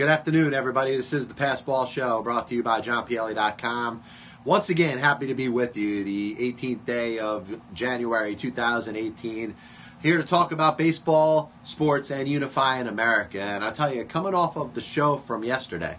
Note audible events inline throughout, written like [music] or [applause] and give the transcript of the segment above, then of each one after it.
Good afternoon, everybody. This is the Pass Ball Show brought to you by JohnPielli.com. Once again, happy to be with you the 18th day of January 2018. Here to talk about baseball, sports, and unifying America. And I tell you, coming off of the show from yesterday,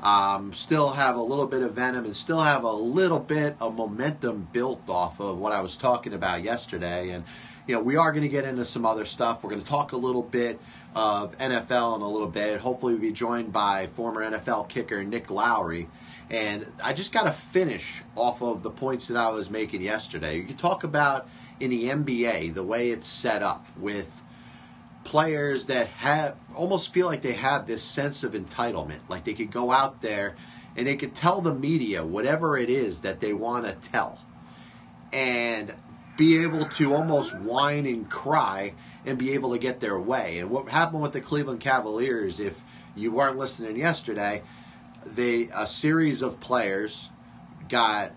um, still have a little bit of venom and still have a little bit of momentum built off of what I was talking about yesterday. And, you know, we are going to get into some other stuff. We're going to talk a little bit of NFL in a little bit. Hopefully, we'll be joined by former NFL kicker Nick Lowery. And I just got to finish off of the points that I was making yesterday. You can talk about in the NBA the way it's set up with players that have almost feel like they have this sense of entitlement, like they could go out there and they could tell the media whatever it is that they want to tell, and be able to almost whine and cry and be able to get their way. And what happened with the Cleveland Cavaliers, if you weren't listening yesterday, they a series of players got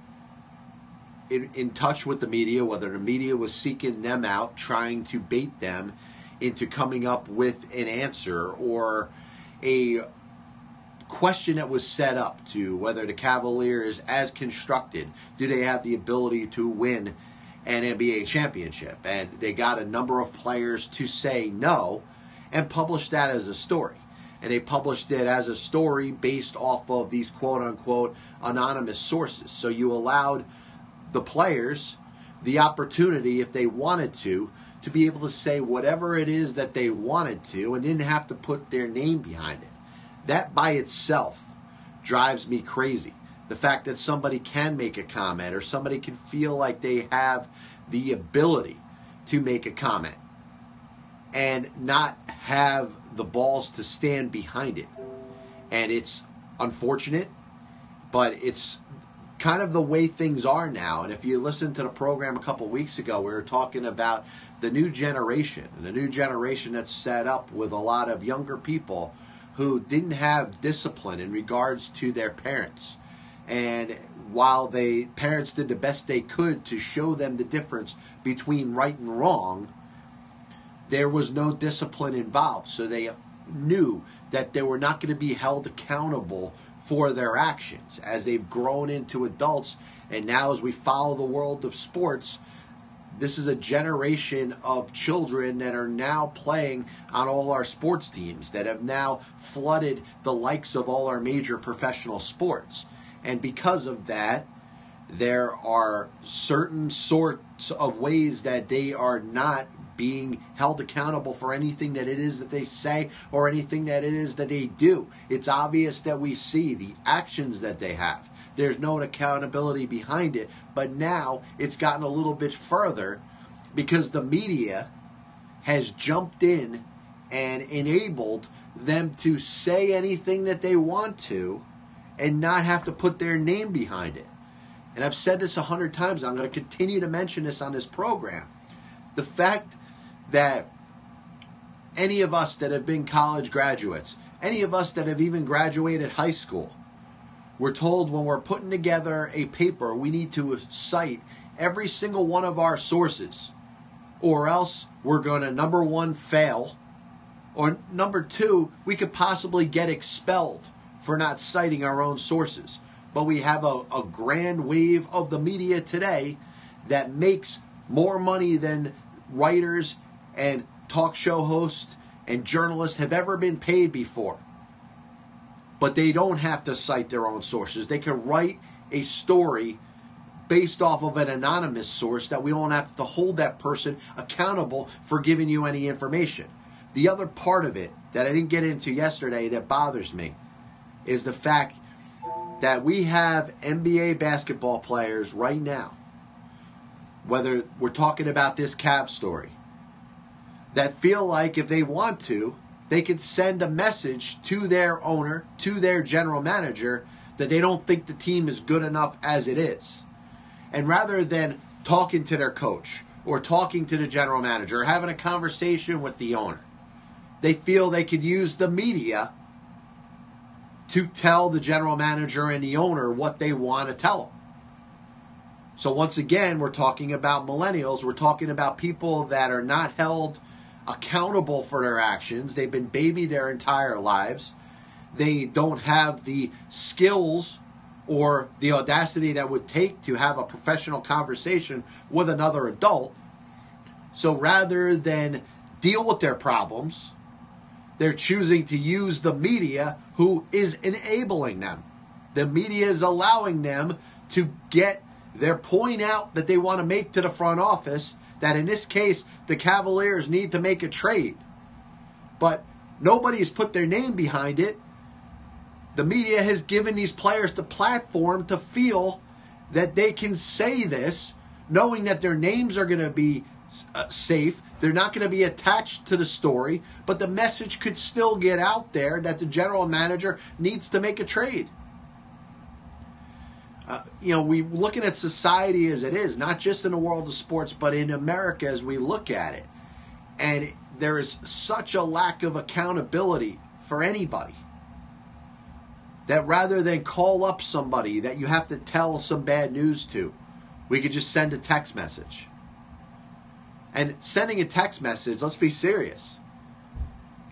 in, in touch with the media, whether the media was seeking them out, trying to bait them into coming up with an answer or a question that was set up to whether the Cavaliers, as constructed, do they have the ability to win an NBA championship? And they got a number of players to say no and published that as a story. And they published it as a story based off of these quote unquote anonymous sources. So you allowed the players the opportunity, if they wanted to, to be able to say whatever it is that they wanted to and didn't have to put their name behind it. That by itself drives me crazy. The fact that somebody can make a comment or somebody can feel like they have the ability to make a comment and not have the balls to stand behind it. And it's unfortunate, but it's kind of the way things are now. And if you listen to the program a couple weeks ago, we were talking about the new generation, the new generation that's set up with a lot of younger people who didn't have discipline in regards to their parents. And while they parents did the best they could to show them the difference between right and wrong, there was no discipline involved. So they knew that they were not going to be held accountable for their actions as they've grown into adults. And now, as we follow the world of sports, this is a generation of children that are now playing on all our sports teams that have now flooded the likes of all our major professional sports. And because of that, there are certain sorts of ways that they are not being held accountable for anything that it is that they say or anything that it is that they do. It's obvious that we see the actions that they have. There's no accountability behind it, but now it's gotten a little bit further because the media has jumped in and enabled them to say anything that they want to and not have to put their name behind it. And I've said this a hundred times, I'm going to continue to mention this on this program. The fact that any of us that have been college graduates, any of us that have even graduated high school, we're told when we're putting together a paper, we need to cite every single one of our sources, or else we're going to, number one, fail, or number two, we could possibly get expelled for not citing our own sources. But we have a, a grand wave of the media today that makes more money than writers and talk show hosts and journalists have ever been paid before. But they don't have to cite their own sources. They can write a story based off of an anonymous source that we don't have to hold that person accountable for giving you any information. The other part of it that I didn't get into yesterday that bothers me is the fact that we have NBA basketball players right now, whether we're talking about this Cavs story, that feel like if they want to, they could send a message to their owner, to their general manager, that they don't think the team is good enough as it is. And rather than talking to their coach or talking to the general manager or having a conversation with the owner, they feel they could use the media to tell the general manager and the owner what they want to tell them. So, once again, we're talking about millennials. We're talking about people that are not held accountable for their actions. They've been babied their entire lives. they don't have the skills or the audacity that would take to have a professional conversation with another adult. So rather than deal with their problems, they're choosing to use the media who is enabling them. The media is allowing them to get their point out that they want to make to the front office that in this case the Cavaliers need to make a trade. But nobody has put their name behind it. The media has given these players the platform to feel that they can say this, knowing that their names are going to be uh, safe. They're not going to be attached to the story, but the message could still get out there that the general manager needs to make a trade. Uh, you know, we looking at society as it is, not just in the world of sports, but in America as we look at it. And there is such a lack of accountability for anybody that rather than call up somebody that you have to tell some bad news to, we could just send a text message. And sending a text message, let's be serious,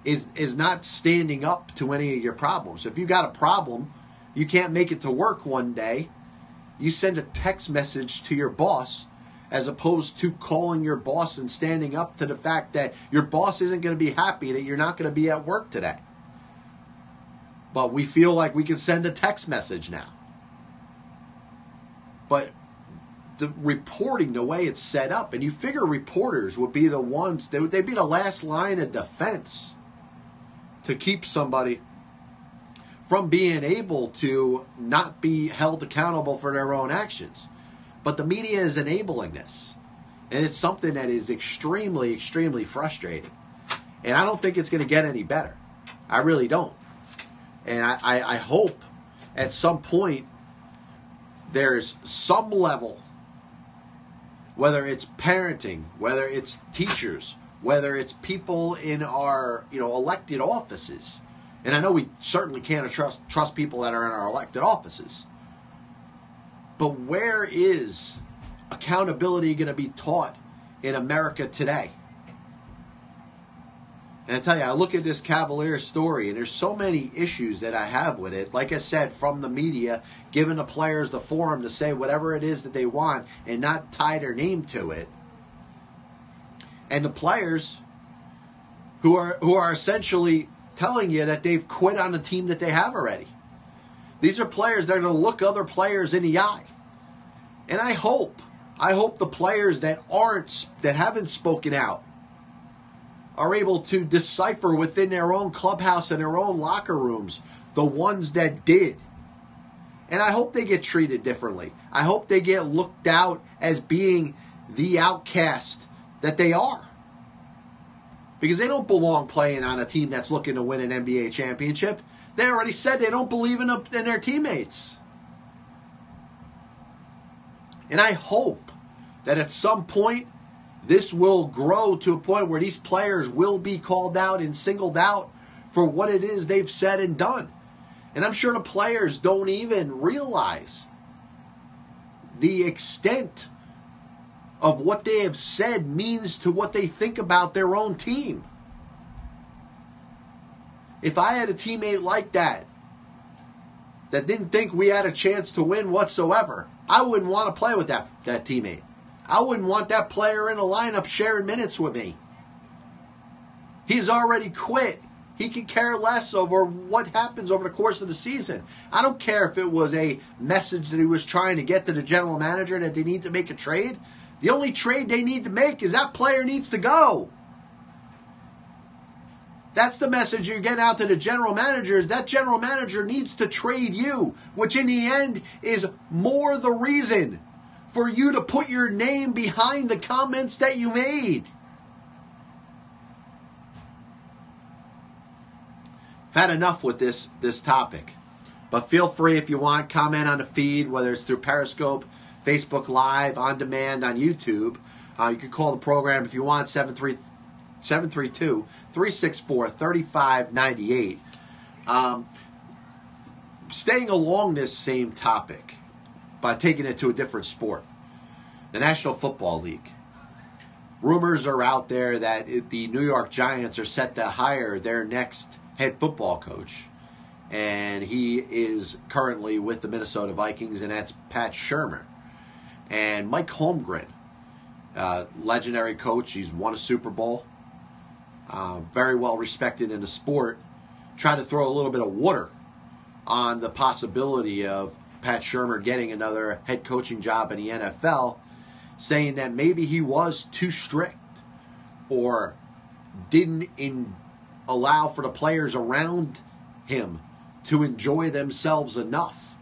is is not standing up to any of your problems. If you got a problem, you can't make it to work one day, you send a text message to your boss as opposed to calling your boss and standing up to the fact that your boss isn't going to be happy that you're not going to be at work today. But we feel like we can send a text message now. But the reporting, the way it's set up, and you figure reporters would be the ones, they would they'd be the last line of defense to keep somebody from being able to not be held accountable for their own actions. But the media is enabling this. And it's something that is extremely, extremely frustrating. And I don't think it's going to get any better. I really don't. And I, I, I hope at some point there's some level whether it's parenting, whether it's teachers, whether it's people in our you know elected offices. And I know we certainly can't trust trust people that are in our elected offices. But where is accountability going to be taught in America today? And I tell you, I look at this Cavalier story, and there's so many issues that I have with it. Like I said, from the media, giving the players the forum to say whatever it is that they want and not tie their name to it. And the players who are who are essentially telling you that they've quit on the team that they have already. These are players that are going to look other players in the eye. And I hope, I hope the players that aren't, that haven't spoken out, are able to decipher within their own clubhouse and their own locker rooms the ones that did. And I hope they get treated differently. I hope they get looked out as being the outcast that they are. Because they don't belong playing on a team that's looking to win an NBA championship. They already said they don't believe in, a, in their teammates. And I hope that at some point this will grow to a point where these players will be called out and singled out for what it is they've said and done. And I'm sure the players don't even realize the extent of what they have said means to what they think about their own team. If I had a teammate like that, that didn't think we had a chance to win whatsoever, I wouldn't want to play with that, that teammate. I wouldn't want that player in a lineup sharing minutes with me. He's already quit. He could care less over what happens over the course of the season. I don't care if it was a message that he was trying to get to the general manager that they need to make a trade. The only trade they need to make is that player needs to go. That's the message you're getting out to the general manager is that general manager needs to trade you, which in the end is more the reason for you to put your name behind the comments that you made. I've had enough with this this topic. But feel free if you want, comment on the feed, whether it's through Periscope, Facebook Live, on demand on YouTube. Uh, you can call the program if you want, 732 364 3598. Um, staying along this same topic, by taking it to a different sport. The National Football League. Rumors are out there that the New York Giants are set to hire their next head football coach. and he is currently with the Minnesota Vikings, and that's Pat Shurmur. And Mike Holmgren, uh, legendary coach, he's won a Super Bowl, uh, very well respected in the sport, tried to throw a little bit of water on the possibility of Pat Shurmur getting another head coaching job in the NFL, saying that maybe he was too strict or didn't in, allow for the players around him to enjoy themselves enough.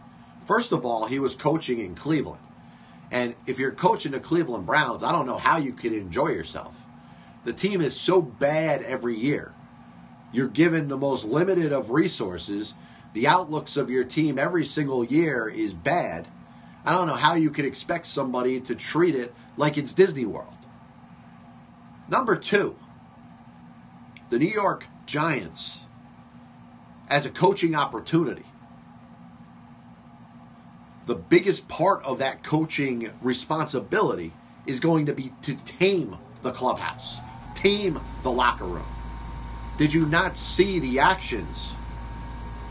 First of all, he was coaching in Cleveland. And if you're coaching the Cleveland Browns, I don't know how you could enjoy yourself. The team is so bad every year. You're given the most limited of resources. The outlooks of your team every single year is bad. I don't know how you could expect somebody to treat it like it's Disney World. Number two, the New York Giants as a coaching opportunity. The biggest part of that coaching responsibility is going to be to tame the clubhouse, tame the locker room. Did you not see the actions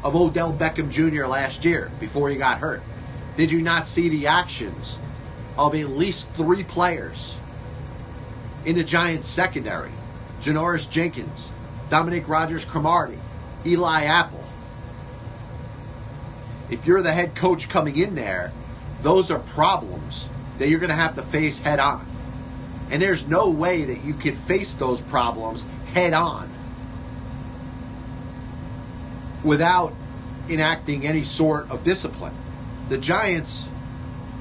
of Odell Beckham Jr. last year before he got hurt? Did you not see the actions of at least three players in the Giants secondary? Janoris Jenkins, Dominique Rodgers Cromartie, Eli Apple. If you're the head coach coming in there, those are problems that you're going to have to face head on. And there's no way that you can face those problems head on without enacting any sort of discipline. The Giants,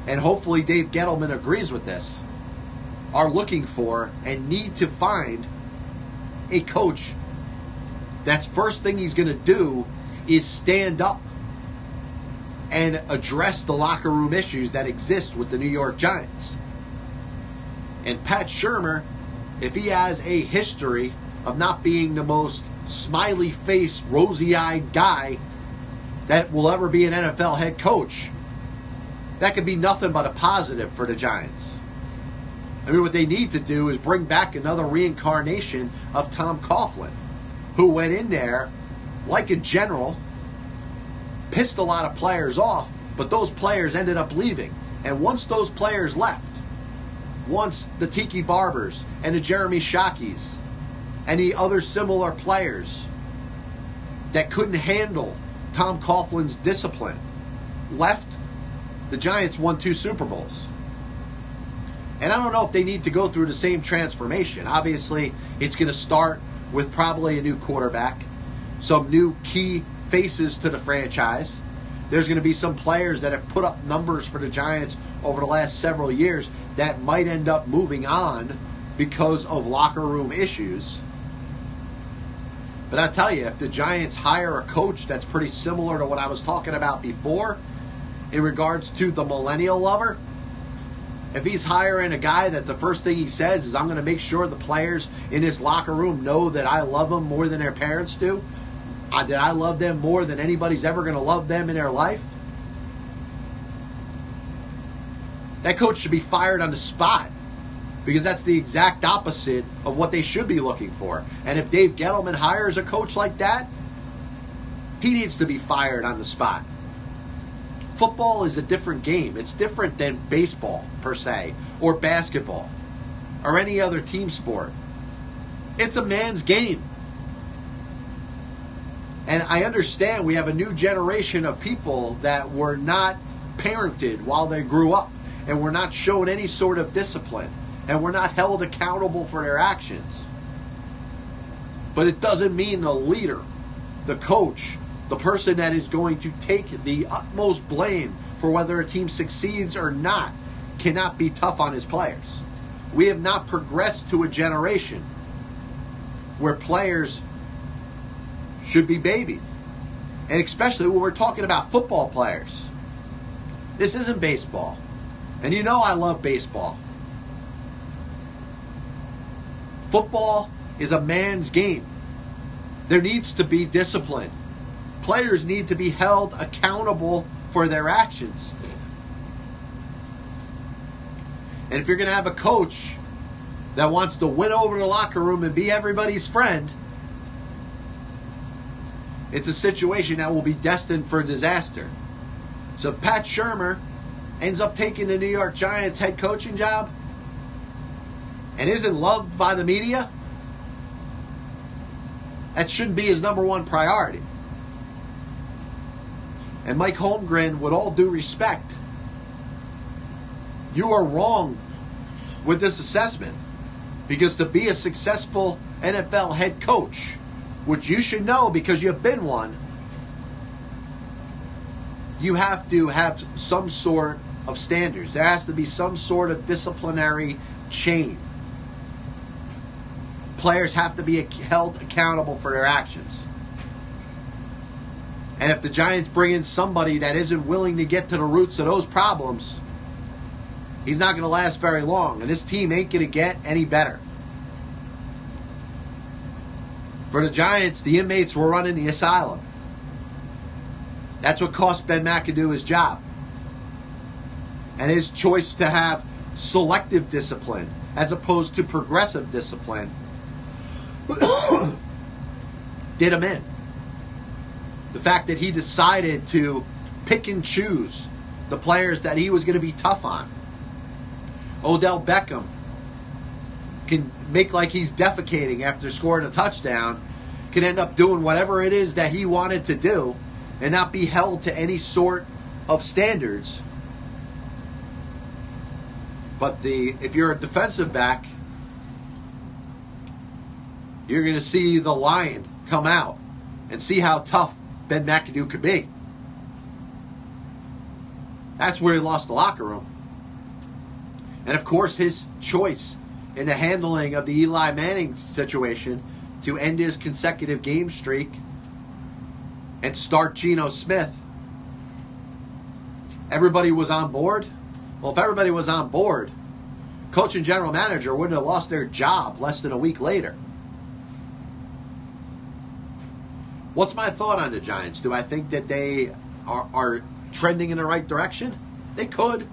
and hopefully Dave Gettleman agrees with this, are looking for and need to find a coach that's first thing he's going to do is stand up and address the locker room issues that exist with the New York Giants. And Pat Shurmur, if he has a history of not being the most smiley face, rosy eyed guy that will ever be an NFL head coach, that could be nothing but a positive for the Giants. I mean, what they need to do is bring back another reincarnation of Tom Coughlin who went in there like a general, pissed a lot of players off, but those players ended up leaving. And once those players left, once the Tiki Barbers and the Jeremy Shockeys the other similar players that couldn't handle Tom Coughlin's discipline left, the Giants won two Super Bowls. And I don't know if they need to go through the same transformation. Obviously, it's going to start with probably a new quarterback, some new key faces to the franchise. There's going to be some players that have put up numbers for the Giants over the last several years that might end up moving on because of locker room issues. But I tell you, if the Giants hire a coach that's pretty similar to what I was talking about before in regards to the millennial lover, if he's hiring a guy that the first thing he says is, I'm going to make sure the players in his locker room know that I love them more than their parents do, that I love them more than anybody's ever going to love them in their life, that coach should be fired on the spot because that's the exact opposite of what they should be looking for. And if Dave Gettleman hires a coach like that, he needs to be fired on the spot football is a different game. It's different than baseball, per se, or basketball, or any other team sport. It's a man's game. And I understand we have a new generation of people that were not parented while they grew up and were not shown any sort of discipline and were not held accountable for their actions. But it doesn't mean the leader, the coach, the person that is going to take the utmost blame for whether a team succeeds or not cannot be tough on his players. We have not progressed to a generation where players should be babied. And especially when we're talking about football players. This isn't baseball. And you know I love baseball. Football is a man's game. There needs to be discipline players need to be held accountable for their actions. And if you're going to have a coach that wants to win over the locker room and be everybody's friend, it's a situation that will be destined for disaster. So if Pat Shurmur ends up taking the New York Giants head coaching job and isn't loved by the media, that shouldn't be his number one priority. And Mike Holmgren, with all due respect, you are wrong with this assessment. Because to be a successful NFL head coach, which you should know because you've been one, you have to have some sort of standards. There has to be some sort of disciplinary chain. Players have to be held accountable for their actions. And if the Giants bring in somebody that isn't willing to get to the roots of those problems, he's not going to last very long. And this team ain't going to get any better. For the Giants, the inmates were running the asylum. That's what cost Ben McAdoo his job. And his choice to have selective discipline as opposed to progressive discipline [coughs] did him in. The fact that he decided to pick and choose the players that he was going to be tough on. Odell Beckham can make like he's defecating after scoring a touchdown, can end up doing whatever it is that he wanted to do and not be held to any sort of standards. But the if you're a defensive back, you're going to see the lion come out and see how tough Ben McAdoo could be. That's where he lost the locker room. And of course, his choice in the handling of the Eli Manning situation to end his consecutive game streak and start Geno Smith. Everybody was on board. Well, if everybody was on board, coach and general manager wouldn't have lost their job less than a week later. What's my thought on the Giants? Do I think that they are, are trending in the right direction? They could.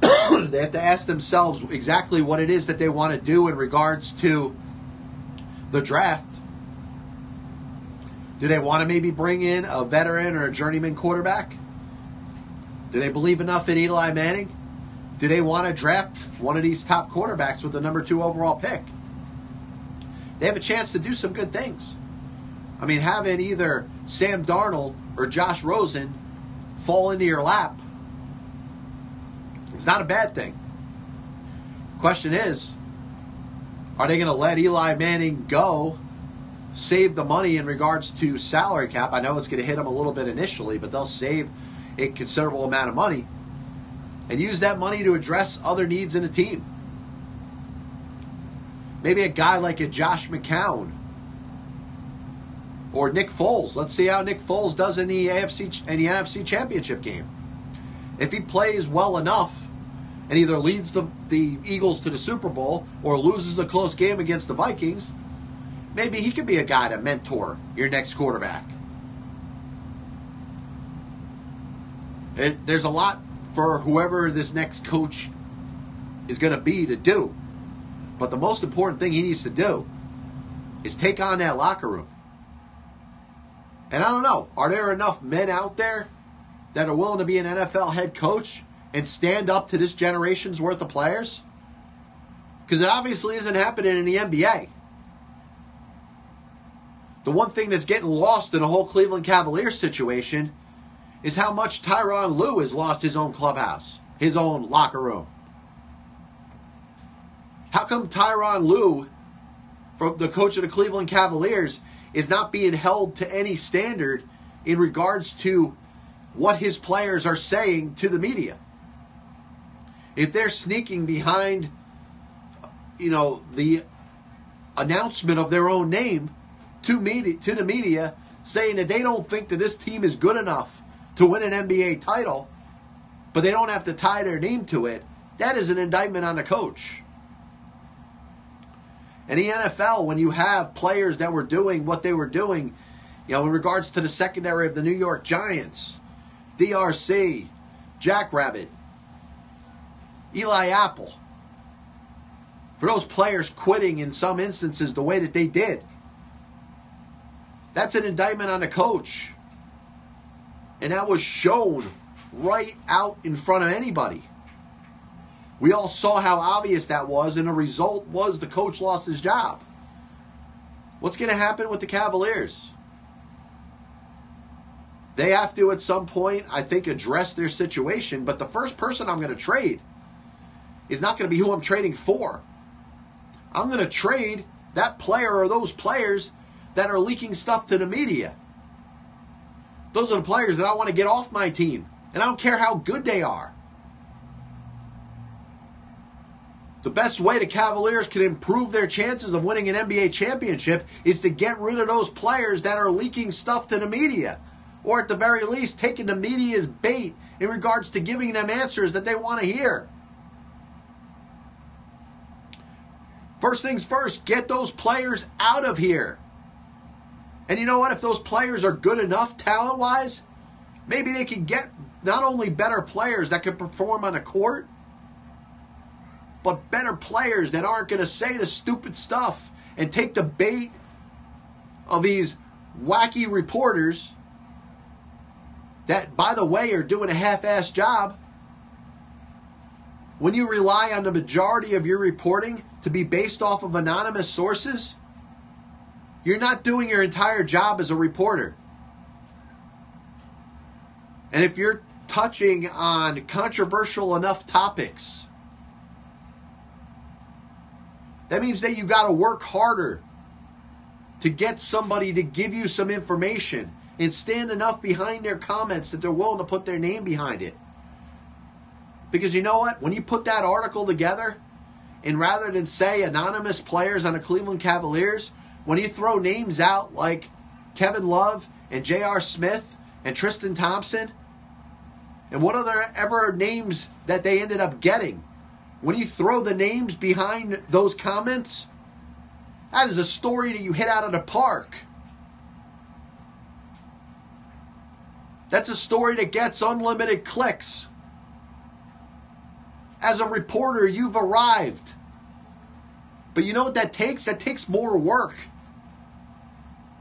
they have to ask themselves exactly what it is that they want to do in regards to the draft. Do they want to maybe bring in a veteran or a journeyman quarterback? Do they believe enough in Eli Manning? Do they want to draft one of these top quarterbacks with the number two overall pick? They have a chance to do some good things. I mean, having either Sam Darnold or Josh Rosen fall into your lap, it's not a bad thing. Question is, are they going to let Eli Manning go save the money in regards to salary cap. I know it's going to hit them a little bit initially, but they'll save a considerable amount of money and use that money to address other needs in the team. Maybe a guy like a Josh McCown or Nick Foles. Let's see how Nick Foles does in the AFC in the NFC Championship game. If he plays well enough and either leads the, the Eagles to the Super Bowl or loses a close game against the Vikings, maybe he could be a guy to mentor your next quarterback. It, there's a lot for whoever this next coach is going to be to do. But the most important thing he needs to do is take on that locker room. And I don't know, are there enough men out there that are willing to be an NFL head coach and stand up to this generation's worth of players? Because it obviously isn't happening in the NBA. The one thing that's getting lost in the whole Cleveland Cavaliers situation is how much Tyronn Lue has lost his own clubhouse, his own locker room. How come Tyronn Lue, from the coach of the Cleveland Cavaliers, is not being held to any standard in regards to what his players are saying to the media? If they're sneaking behind, you know, the announcement of their own name, to media to the media saying that they don't think that this team is good enough to win an NBA title, but they don't have to tie their name to it, that is an indictment on the coach. In the NFL, when you have players that were doing what they were doing, you know, in regards to the secondary of the New York Giants, DRC, Jackrabbit, Eli Apple, for those players quitting in some instances the way that they did, That's an indictment on the coach. And that was shown right out in front of anybody. We all saw how obvious that was, and the result was the coach lost his job. What's going to happen with the Cavaliers? They have to, at some point, I think, address their situation. But the first person I'm going to trade is not going to be who I'm trading for. I'm going to trade that player or those players that are leaking stuff to the media. Those are the players that I want to get off my team. And I don't care how good they are. The best way the Cavaliers can improve their chances of winning an NBA championship is to get rid of those players that are leaking stuff to the media. Or at the very least, taking the media's bait in regards to giving them answers that they want to hear. First things first, get those players out of here. And you know what? If those players are good enough talent wise, maybe they can get not only better players that can perform on a court, but better players that aren't going to say the stupid stuff and take the bait of these wacky reporters that, by the way, are doing a half assed job. When you rely on the majority of your reporting to be based off of anonymous sources, you're not doing your entire job as a reporter. And if you're touching on controversial enough topics, that means that you got to work harder to get somebody to give you some information and stand enough behind their comments that they're willing to put their name behind it. Because you know what? When you put that article together, and rather than say anonymous players on the Cleveland Cavaliers, when you throw names out like Kevin Love and J.R. Smith and Tristan Thompson, and what other ever names that they ended up getting, when you throw the names behind those comments, that is a story that you hit out of the park. That's a story that gets unlimited clicks. As a reporter, you've arrived. But you know what that takes? That takes more work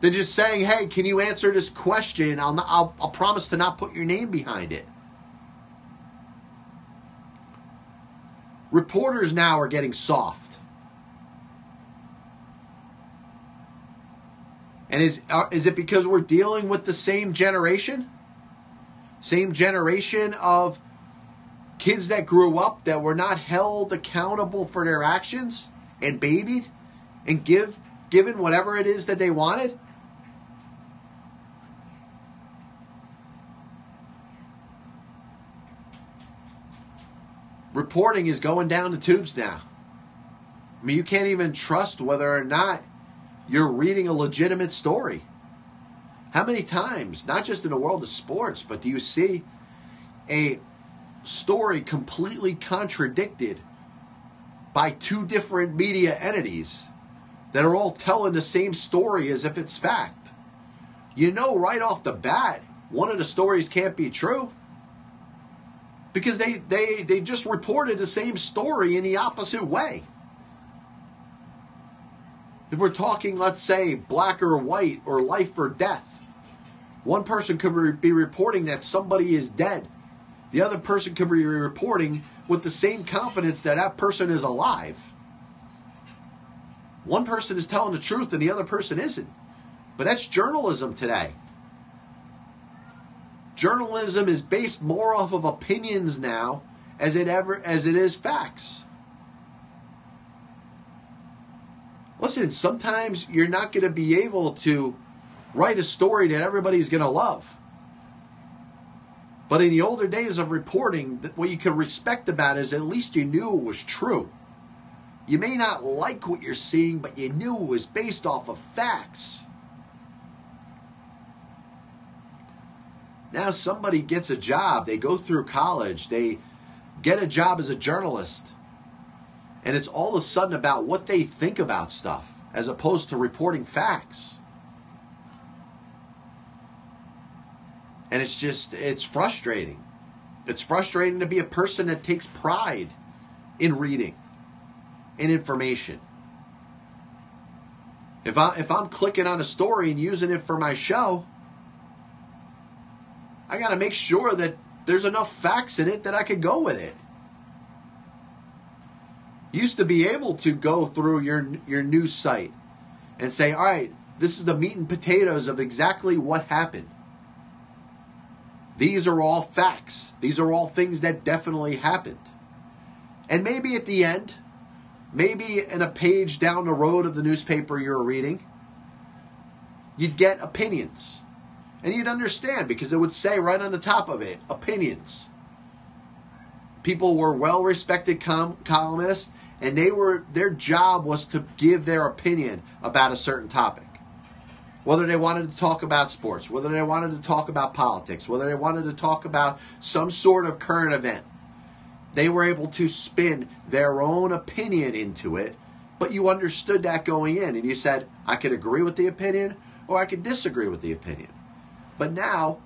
than just saying, hey, can you answer this question? I'll, not, I'll, I'll promise to not put your name behind it. Reporters now are getting soft. And is, uh, is it because we're dealing with the same generation? Same generation of kids that grew up that were not held accountable for their actions and babied and give given whatever it is that they wanted? Reporting is going down the tubes now. I mean, you can't even trust whether or not you're reading a legitimate story. How many times, not just in the world of sports, but do you see a story completely contradicted by two different media entities that are all telling the same story as if it's fact? You know right off the bat, one of the stories can't be true because they, they, they just reported the same story in the opposite way. If we're talking, let's say, black or white or life or death, one person could be reporting that somebody is dead. The other person could be reporting with the same confidence that that person is alive. One person is telling the truth and the other person isn't. But that's journalism today. Journalism is based more off of opinions now as it ever as it is facts. Listen, sometimes you're not going to be able to write a story that everybody's going to love. But in the older days of reporting, what you could respect about is at least you knew it was true. You may not like what you're seeing, but you knew it was based off of facts. Now somebody gets a job, they go through college, they get a job as a journalist, and it's all of a sudden about what they think about stuff as opposed to reporting facts. And it's just, it's frustrating. It's frustrating to be a person that takes pride in reading in information. If I if I'm clicking on a story and using it for my show, I got to make sure that there's enough facts in it that I could go with it. Used to be able to go through your your news site and say, "All right, this is the meat and potatoes of exactly what happened." These are all facts. These are all things that definitely happened. And maybe at the end, maybe in a page down the road of the newspaper you're reading, you'd get opinions. And you'd understand because it would say right on the top of it opinions. People were well respected com- columnists and they were their job was to give their opinion about a certain topic. Whether they wanted to talk about sports, whether they wanted to talk about politics, whether they wanted to talk about some sort of current event, they were able to spin their own opinion into it, but you understood that going in and you said, I could agree with the opinion or I could disagree with the opinion. But now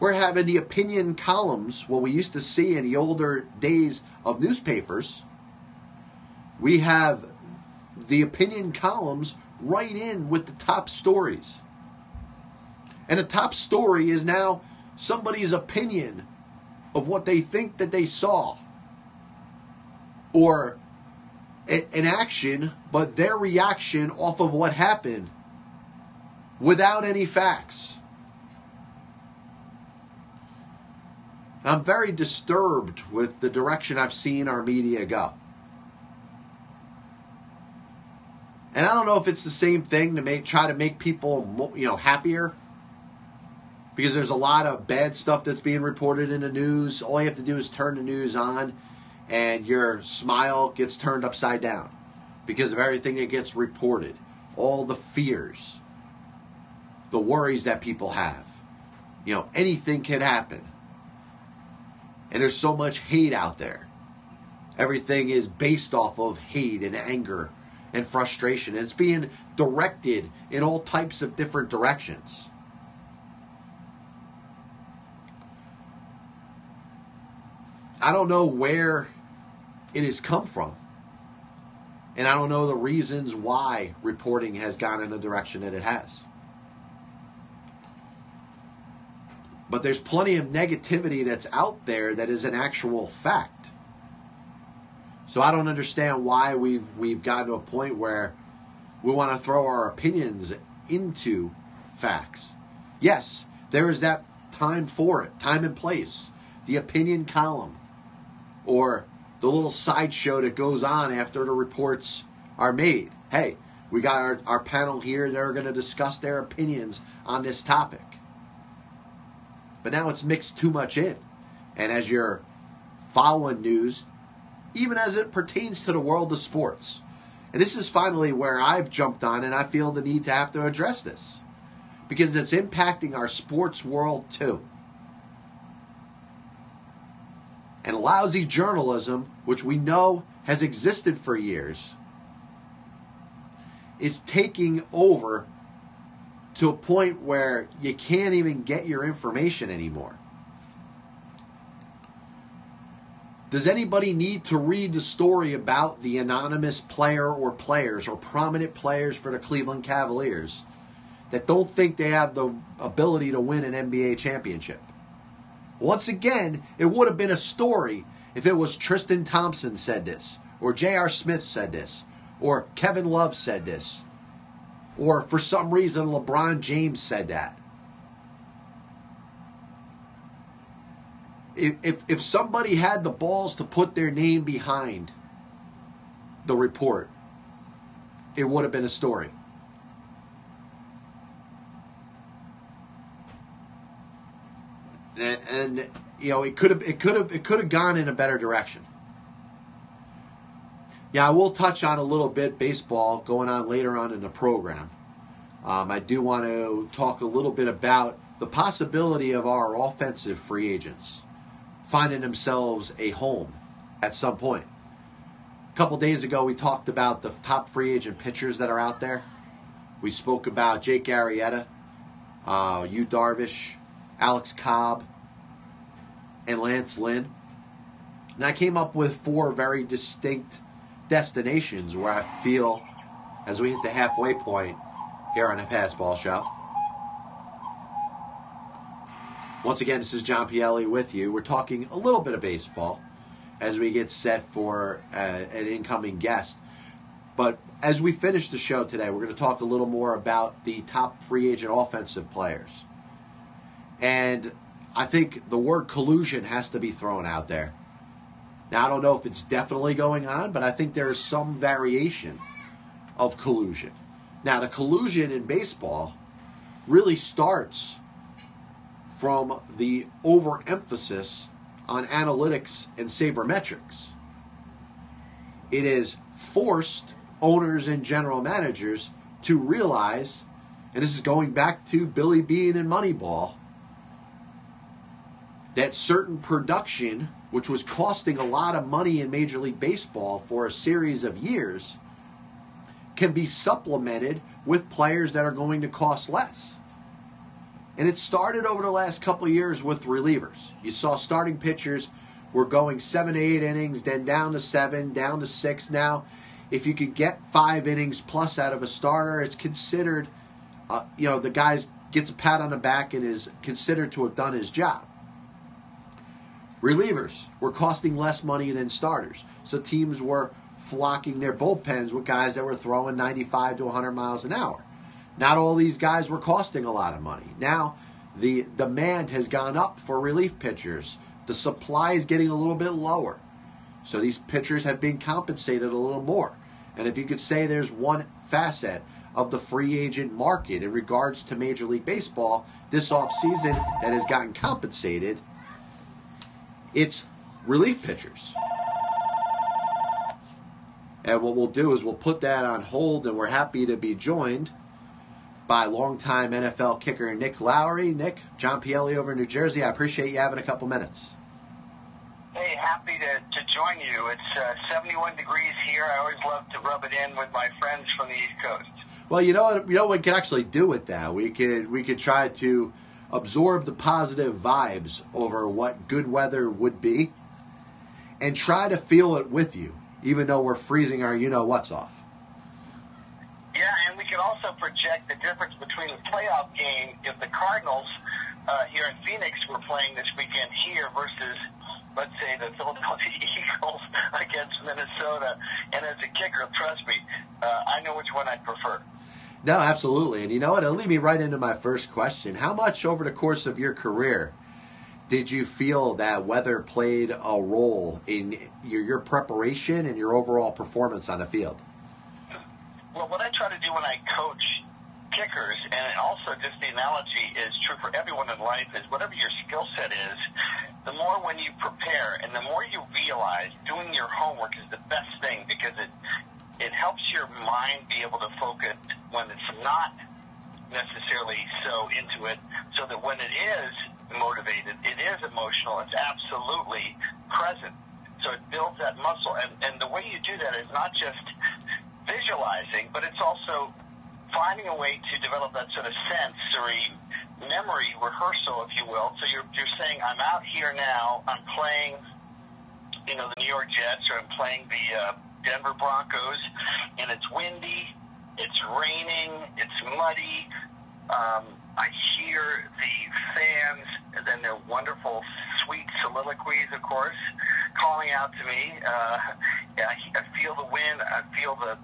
we're having the opinion columns, what we used to see in the older days of newspapers. We have the opinion columns right in with the top stories. And the top story is now somebody's opinion of what they think that they saw or an action, but their reaction off of what happened without any facts. I'm very disturbed with the direction I've seen our media go. And I don't know if it's the same thing to make try to make people you know happier because there's a lot of bad stuff that's being reported in the news. All you have to do is turn the news on and your smile gets turned upside down because of everything that gets reported, all the fears, the worries that people have. You know, anything can happen. And there's so much hate out there. Everything is based off of hate and anger and frustration. And it's being directed in all types of different directions. I don't know where it has come from. And I don't know the reasons why reporting has gone in the direction that it has. But there's plenty of negativity that's out there that is an actual fact. So I don't understand why we've we've gotten to a point where we want to throw our opinions into facts. Yes, there is that time for it, time and place. The opinion column or the little sideshow that goes on after the reports are made. Hey, we got our, our panel here, they're going to discuss their opinions on this topic. But now it's mixed too much in. And as you're following news, even as it pertains to the world of sports, and this is finally where I've jumped on and I feel the need to have to address this because it's impacting our sports world too. And lousy journalism, which we know has existed for years, is taking over to a point where you can't even get your information anymore. Does anybody need to read the story about the anonymous player or players or prominent players for the Cleveland Cavaliers that don't think they have the ability to win an NBA championship? Once again, it would have been a story if it was Tristan Thompson said this, or J.R. Smith said this, or Kevin Love said this, or for some reason LeBron James said that. If, if, somebody had the balls to put their name behind the report, it would have been a story. And, and you know it could have it could have it could have gone in a better direction. Yeah, I will touch on a little bit baseball going on later on in the program. Um, I do want to talk a little bit about the possibility of our offensive free agents finding themselves a home at some point. A couple days ago, we talked about the top free agent pitchers that are out there. We spoke about Jake Arrieta, uh, Yu Darvish, Alex Cobb, and Lance Lynn. And I came up with four very distinct destinations where I feel as we hit the halfway point here on the Pass Ball Show. Once again, this is John Pielli with you. We're talking a little bit of baseball as we get set for uh, an incoming guest. But as we finish the show today, we're going to talk a little more about the top free agent offensive players. And I think the word collusion has to be thrown out there. Now, I don't know if it's definitely going on, but I think there is some variation of collusion. Now, the collusion in baseball really starts from the overemphasis on analytics and sabermetrics. It has forced owners and general managers to realize, and this is going back to Billy Beane and Moneyball, that certain production, which was costing a lot of money in Major League Baseball for a series of years, can be supplemented with players that are going to cost less. And it started over the last couple years with relievers. You saw starting pitchers were going seven to eight innings, then down to seven, down to six. Now, if you could get five innings plus out of a starter, it's considered, uh, you know, the guy gets a pat on the back and is considered to have done his job. Relievers were costing less money than starters, so teams were flocking their bullpens with guys that were throwing 95 to 100 miles an hour. Not all these guys were costing a lot of money. Now, the demand has gone up for relief pitchers. The supply is getting a little bit lower. So these pitchers have been compensated a little more. And if you could say there's one facet of the free agent market in regards to Major League Baseball this offseason that has gotten compensated, it's relief pitchers. And what we'll do is we'll put that on hold, and we're happy to be joined by longtime NFL kicker Nick Lowery. Nick, John Pielli over in New Jersey. I appreciate you having a couple minutes. Hey, happy to, to join you. It's uh, 71 degrees here. I always love to rub it in with my friends from the East Coast. Well, you know what? You know what we could actually do with that. We could we could try to absorb the positive vibes over what good weather would be, and try to feel it with you, even though we're freezing our you know what's off. Yeah, and we can also project the difference between the playoff game if the Cardinals uh, here in Phoenix were playing this weekend here versus, let's say, the Philadelphia [laughs] Eagles against Minnesota. And as a kicker, trust me, uh, I know which one I'd prefer. No, absolutely. And you know what? It'll lead me right into my first question. How much over the course of your career did you feel that weather played a role in your, your preparation and your overall performance on the field? Well, what I try to do when I coach kickers, and also just the analogy is true for everyone in life, is whatever your skill set is, the more when you prepare and the more you realize doing your homework is the best thing because it it helps your mind be able to focus when it's not necessarily so into it, so that when it is motivated, it is emotional, it's absolutely present. So it builds that muscle, and and the way you do that is not just visualizing, but it's also finding a way to develop that sort of sensory memory rehearsal, if you will. So you're, you're saying, I'm out here now, I'm playing, you know, the New York Jets, or I'm playing the uh, Denver Broncos, and it's windy, it's raining, it's muddy. Um, I hear the fans and then their wonderful, sweet soliloquies, of course, calling out to me. Uh, I, I feel the wind. I feel the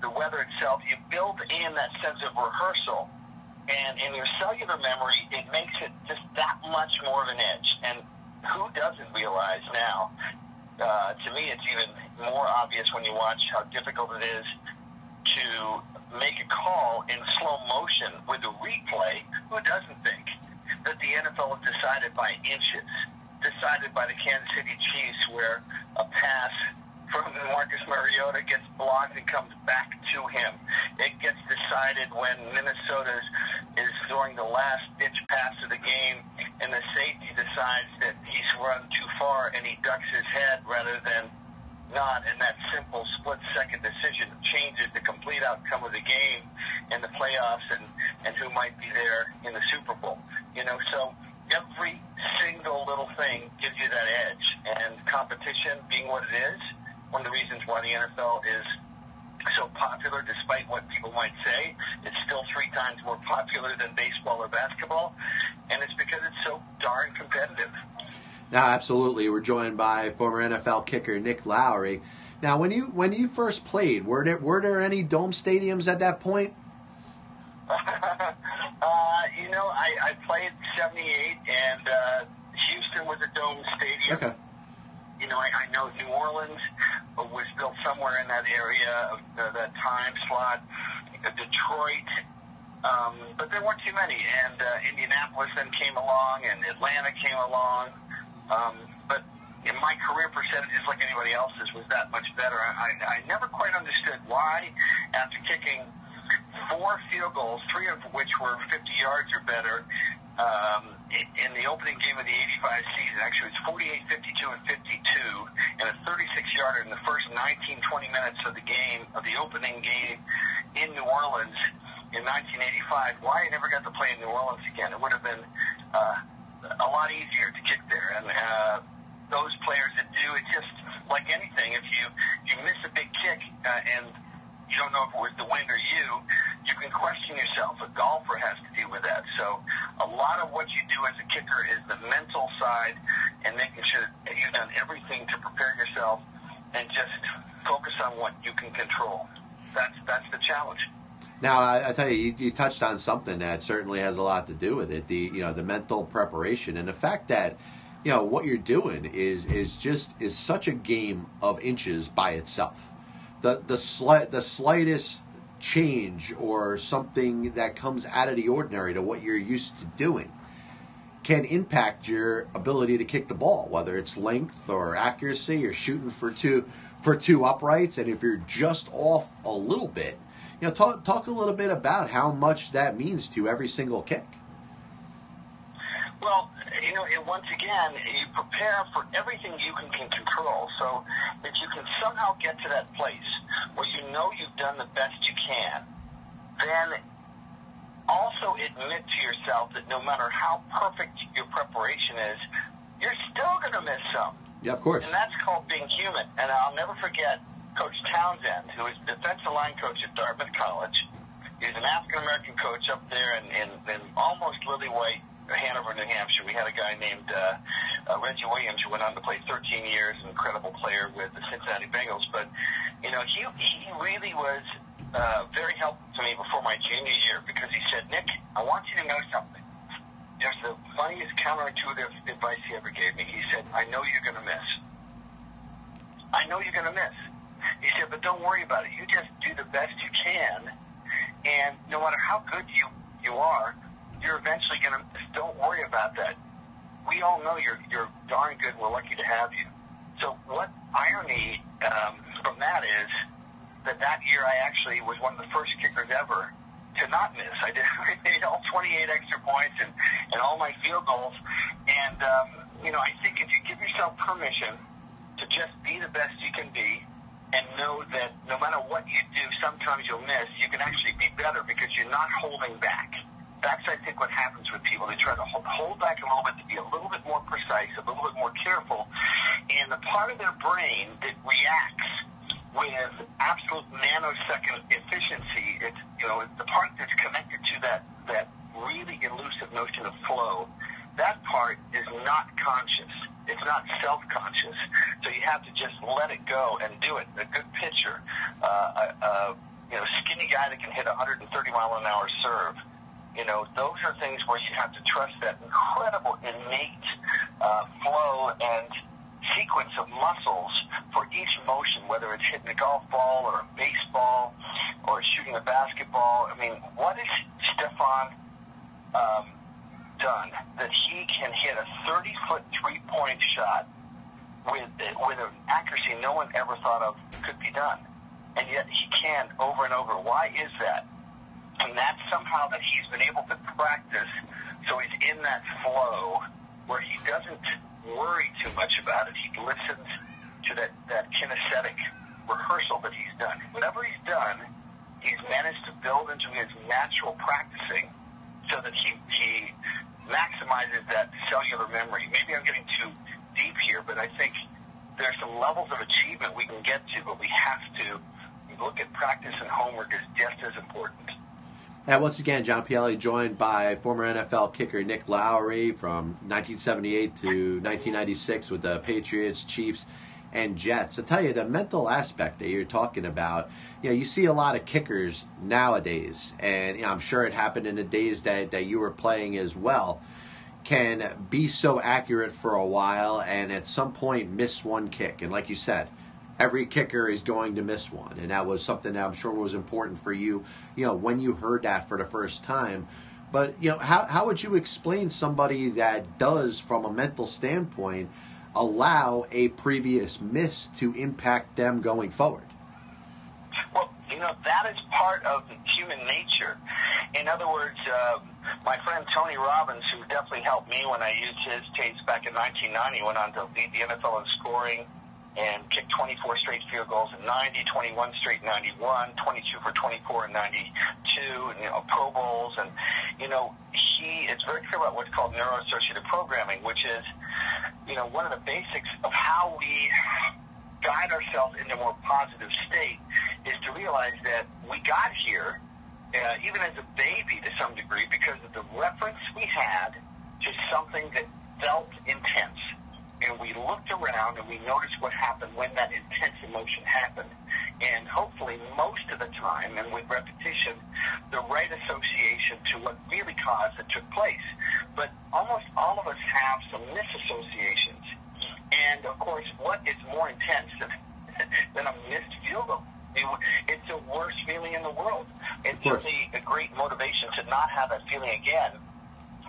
the weather itself. You build in that sense of rehearsal, and in your cellular memory, it makes it just that much more of an edge. And who doesn't realize now? Uh, to me, it's even more obvious when you watch how difficult it is to make a call in slow motion with a replay. Who doesn't think that the NFL is decided by inches? decided by the Kansas City Chiefs where a pass from Marcus Mariota gets blocked and comes back to him. It gets decided when Minnesota is throwing the last ditch pass of the game and the safety decides that he's run too far and he ducks his head rather than not, and that simple split second decision changes the complete outcome of the game and the playoffs and, and who might be there in the Super Bowl. You know, so every single little thing gives you that edge. And competition being what it is, one of the reasons why the NFL is so popular, despite what people might say. It's still three times more popular than baseball or basketball, and it's because it's so darn competitive. Now, absolutely, we're joined by former NFL kicker Nick Lowery. Now, when you when you first played, were there were there any dome stadiums at that point? [laughs] uh, you know, I, I played '78, and uh, Houston was a dome stadium. Okay. You know, I, I know New Orleans was built somewhere in that area of the, that time slot. Detroit, um, but there weren't too many. And uh, Indianapolis then came along, and Atlanta came along. Um, but in my career percentages, like anybody else's, was that much better. I, I never quite understood why, after kicking four field goals, three of which were 50 yards or better, um, in the opening game of the 85 season. Actually, it's 48, 52, and 52, and a 36-yarder in the first 19, 20 minutes of the game, of the opening game in New Orleans in 1985. Why I never got to play in New Orleans again? It would have been uh, a lot easier to kick there. And uh, those players that do, it's just like anything. If you you miss a big kick uh, and you don't know if it was the wind or you, you can question yourself. A golfer has to deal with that. So a lot of what you do as a kicker is the mental side and making sure that you've done everything to prepare yourself and just focus on what you can control. That's that's the challenge. Now, I, I tell you, you, you touched on something that certainly has a lot to do with it. The you know the mental preparation and the fact that you know what you're doing is is just is such a game of inches by itself the the slight the slightest change or something that comes out of the ordinary to what you're used to doing can impact your ability to kick the ball, whether it's length or accuracy or shooting for two for two uprights. And if you're just off a little bit, you know, talk talk a little bit about how much that means to every single kick. Well, you know, and once again, you prepare for everything you can, can control. So if you can somehow get to that place where you know you've done the best you can, then also admit to yourself that no matter how perfect your preparation is, you're still going to miss some. Yeah, of course. And that's called being human. And I'll never forget Coach Townsend, who is defensive line coach at Dartmouth College. He's an African American coach up there in, in, in almost lily white Hanover, New Hampshire. We had a guy named uh, uh, Reggie Williams who went on to play 13 years, an incredible player with the Cincinnati Bengals. But you know, he he really was uh, very helpful to me before my junior year because he said, Nick, I want you to know something. There's the funniest counterintuitive advice he ever gave me. He said, I know you're going to miss. I know you're going to miss. He said, but don't worry about it. You just do the best you can, and no matter how good you you are, you're eventually going to. Don't worry about that. We all know you're you're darn good. We're lucky to have you. So what irony um, from that is that that year I actually was one of the first kickers ever to not miss. I did [laughs] I made all 28 extra points and and all my field goals. And um, you know I think if you give yourself permission to just be the best you can be and know that no matter what you do, sometimes you'll miss, you can actually be better because you're not holding back that's I think what happens with people. They try to hold back a little bit to be a little bit more precise, a little bit more careful, and the part of their brain that reacts with absolute nanosecond efficiency, it's you know the part that's connected to that that really elusive notion of flow. That part is not conscious. It's not self-conscious. So you have to just let it go and do it. A good pitcher, uh, a, a you know skinny guy that can hit a 130 mile an hour serve you know, those are things where you have to trust that incredible innate uh, flow and sequence of muscles for each motion, whether it's hitting a golf ball or a baseball or shooting a basketball. I mean, what has Stefan um, done that he can hit a 30 foot three point shot with with an accuracy no one ever thought of could be done, and yet he can over and over. Why is that? And that's somehow that he's been able to practice so he's in that flow where he doesn't worry too much about it. He listens to that, that kinesthetic rehearsal that he's done. Whatever he's done, he's managed to build into his natural practicing so that he, he maximizes that cellular memory. Maybe I'm getting too deep here, but I think there's some levels of achievement we can get to, but we have to look at practice and homework as just as important. And once again, John Pielli joined by former NFL kicker Nick Lowery from 1978 to 1996 with the Patriots, Chiefs, and Jets. I tell you, the mental aspect that you're talking about, you know, you see a lot of kickers nowadays, and you know, I'm sure it happened in the days that, that you were playing as well, can be so accurate for a while and at some point miss one kick. And like you said, every kicker is going to miss one. And that was something that I'm sure was important for you, you know, when you heard that for the first time. But, you know, how, how would you explain somebody that does, from a mental standpoint, allow a previous miss to impact them going forward? Well, you know, that is part of human nature. In other words, uh, my friend Tony Robbins, who definitely helped me when I used his tapes back in 1990, went on to lead the NFL in scoring and kicked 24 straight field goals in 90, 21 straight 91, 22 for 24 in 92, and, you know, Pro Bowls. And, you know, he is very clear about what's called neuroassociative programming, which is, you know, one of the basics of how we guide ourselves into a more positive state is to realize that we got here, uh, even as a baby to some degree, because of the reference we had to something that felt intense and we looked around and we noticed what happened when that intense emotion happened. And hopefully, most of the time, and with repetition, the right association to what really caused it took place. But almost all of us have some misassociations. And of course, what is more intense than, [laughs] than a missed field goal? it's the worst feeling in the world. It's certainly a great motivation to not have that feeling again.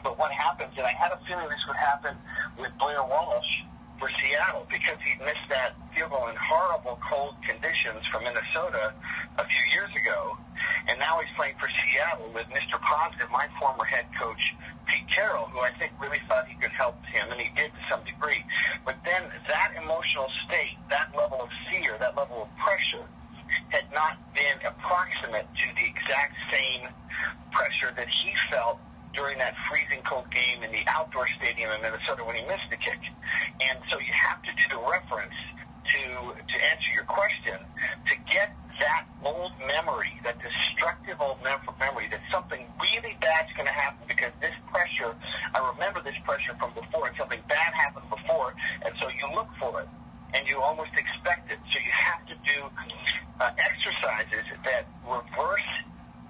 But what happens, and I had a feeling this would happen with Blair Walsh for Seattle because he missed that field goal in horrible cold conditions from Minnesota a few years ago. And now he's playing for Seattle with Mr. Positive, my former head coach, Pete Carroll, who I think really thought he could help him, and he did to some degree. But then that emotional state, that level of fear, that level of pressure, had not been approximate to the exact same pressure that he felt during that freezing cold game in the outdoor stadium in Minnesota when he missed the kick. And so you have to do the reference to to answer your question to get that old memory, that destructive old memory that something really bad's going to happen because this pressure, I remember this pressure from before and something bad happened before, and so you look for it and you almost expect it. So you have to do uh, exercises that reverse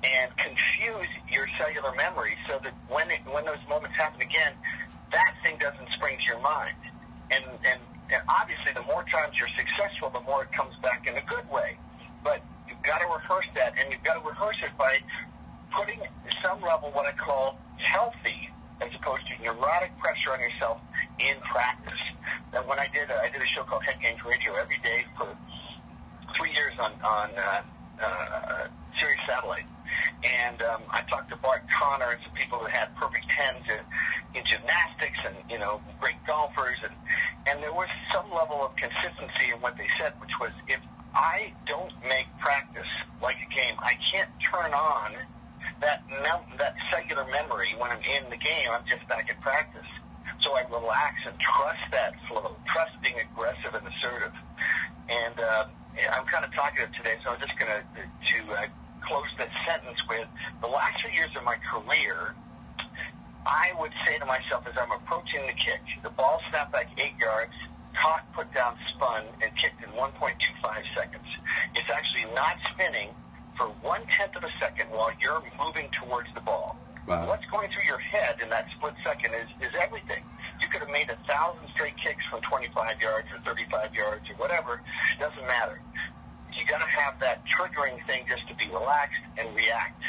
and confuse your cellular memory so that when it, when those moments happen again, that thing doesn't spring to your mind. And, and and obviously, the more times you're successful, the more it comes back in a good way. But you've got to rehearse that, and you've got to rehearse it by putting some level what I call healthy, as opposed to neurotic pressure on yourself in practice. And when I did, a, I did a show called Head Games Radio every day for three years on on uh, uh, Sirius Satellite and um, I talked to Bart Conner and some people that had perfect tens in, in gymnastics and you know great golfers, and and there was some level of consistency in what they said, which was if I don't make practice like a game, I can't turn on that mem- that cellular memory when I'm in the game. I'm just back in practice. So I relax and trust that flow, trust being aggressive and assertive. And uh, I'm kind of talkative today, so I'm just going to to uh, close that sentence with the last few years of my career, I would say to myself as I'm approaching the kick, the ball snapped back eight yards, caught, put down, spun, and kicked in 1.25 seconds. It's actually not spinning for one tenth of a second while you're moving towards the ball. Wow. What's going through your head in that split second is, is everything. You could have made a thousand straight kicks from 25 yards or 35 yards or whatever. Doesn't matter you got to have that triggering thing just to be relaxed and react.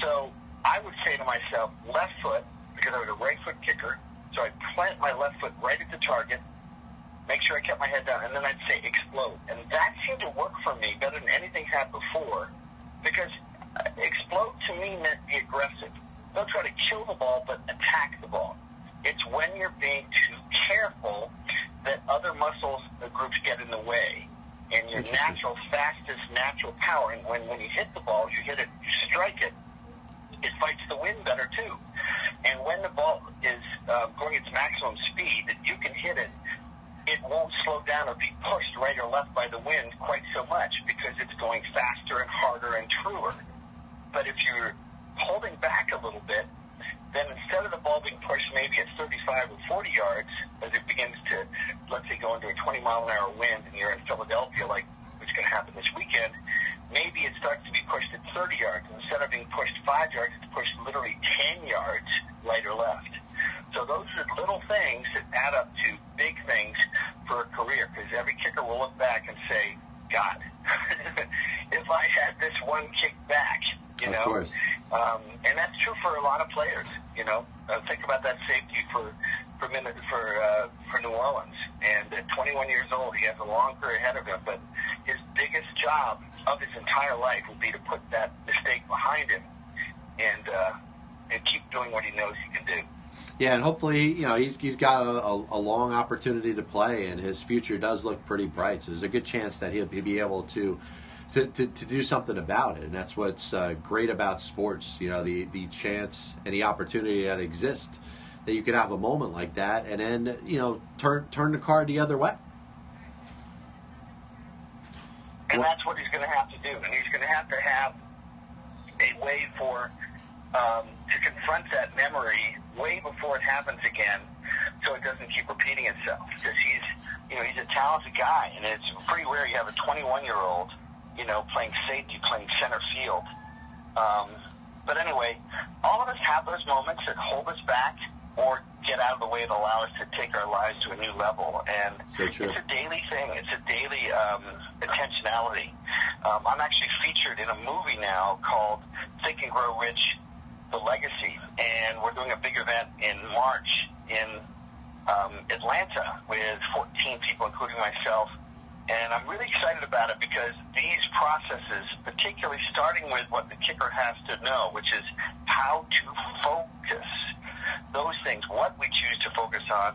So I would say to myself, left foot, because I was a right foot kicker, so I'd plant my left foot right at the target, make sure I kept my head down, and then I'd say explode. And that seemed to work for me better than anything had before, because uh, explode to me meant be aggressive. Don't try to kill the ball, but attack the ball. It's when you're being too careful that other muscles the groups get in the way and your natural fastest natural power. And when, when you hit the ball, you hit it, you strike it, it fights the wind better too. And when the ball is uh, going its maximum speed, that you can hit it it won't slow down or be pushed right or left by the wind quite so much because it's going faster and harder and truer. But if you're holding back a little bit, then instead of the ball being pushed maybe at 35 or 40 yards, as it begins to, let's say, go into a 20 mile an hour wind and you're in Philadelphia, like what's going to happen this weekend, maybe it starts to be pushed at 30 yards. Instead of being pushed five yards, it's pushed literally 10 yards right or left. So those are little things that add up to big things for a career because every kicker will look back and say, God, [laughs] if I had this one kick back, you of know. Course. Um, and that's true for a lot of players, you know. Uh, think about that safety for for minute, for uh, for New Orleans. And at 21 years old, he has a long career ahead of him. But his biggest job of his entire life will be to put that mistake behind him and uh, and keep doing what he knows he can do. Yeah, and hopefully, you know, he's he's got a, a, a, long opportunity to play, and his future does look pretty bright. So there's a good chance that he'll be able to. To, to, to do something about it, and that's what's uh, great about sports. You know, the the chance and the opportunity that exists that you could have a moment like that, and then you know turn turn the card the other way. And well, that's what he's going to have to do, and he's going to have to have a way for um, to confront that memory way before it happens again, so it doesn't keep repeating itself. Because he's, you know, he's a talented guy, and it's pretty rare you have a 21 year old, you know, playing safety, playing center field. Um, but anyway, all of us have those moments that hold us back or get out of the way that allow us to take our lives to a new level. And so it's a daily thing. It's a daily um, intentionality. Um, I'm actually featured in a movie now called Think and Grow Rich the legacy, and we're doing a big event in March in um, Atlanta with 14 people, including myself. And I'm really excited about it because these processes, particularly starting with what the kicker has to know, which is how to focus those things, what we choose to focus on,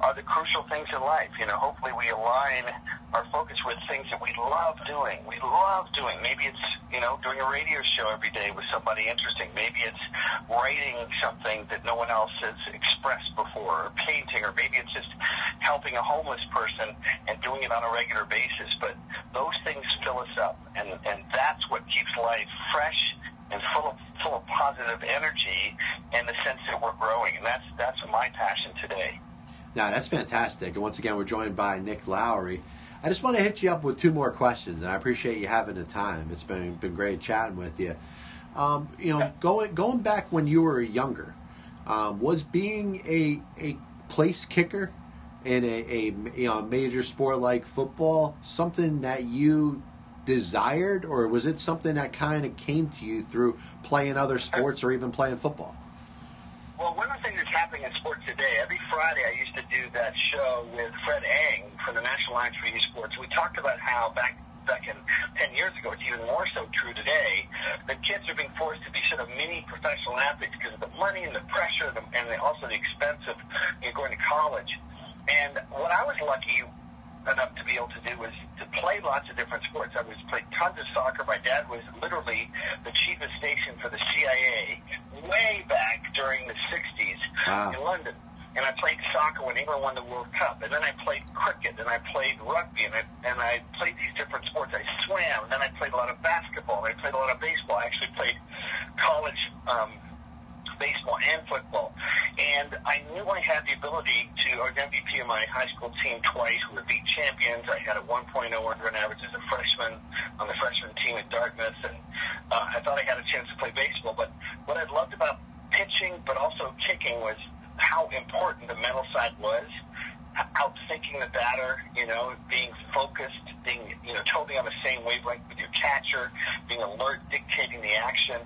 are the crucial things in life. You know, hopefully we align our focus with things that we love doing. We love doing. Maybe it's, you know, doing a radio show every day with somebody interesting. Maybe it's writing something that no one else has expressed before, or painting, or maybe it's just helping a homeless person and doing it on a regular basis. But those things fill us up, and, and that's what keeps life fresh and full of full of positive energy and the sense that we're growing. And that's that's my passion today. Now that's fantastic. And once again, we're joined by Nick Lowery. I just want to hit you up with two more questions, and I appreciate you having the time. It's been been great chatting with you. Um, you know, going going back when you were younger, um, was being a a place kicker in a, a you know major sport like football something that you desired, or was it something that kind of came to you through playing other sports or even playing football? Well, one of the things that's happening in sports today, every Friday I used to do that show with Fred Engh for the National Alliance for Youth Sports. We talked about how back back in 10 years ago, it's even more so true today, that kids are being forced to be sort of mini professional athletes because of the money and the pressure and also the expense of you know, going to college. And what I was lucky enough to be able to do was to play lots of different sports. I was played tons of soccer. My dad was literally the chief of station for the CIA way back during the 60s wow. in London. And I played soccer when England won the World Cup. And then I played cricket, and I played rugby, and I, and I played these different sports. I swam, and then I played a lot of basketball, and I played a lot of baseball. I actually played college um, baseball and football. And I knew I had the ability to, I was MVP of my high school team twice. We were beat champions. I had a 1.0 run average as a freshman on the freshman team at Dartmouth. And uh, I thought I had a chance to play baseball. But what I loved about pitching, but also kicking, was how important the mental side was outthinking the batter, you know, being focused, being, you know, totally on the same wavelength with your catcher, being alert, dictating the action,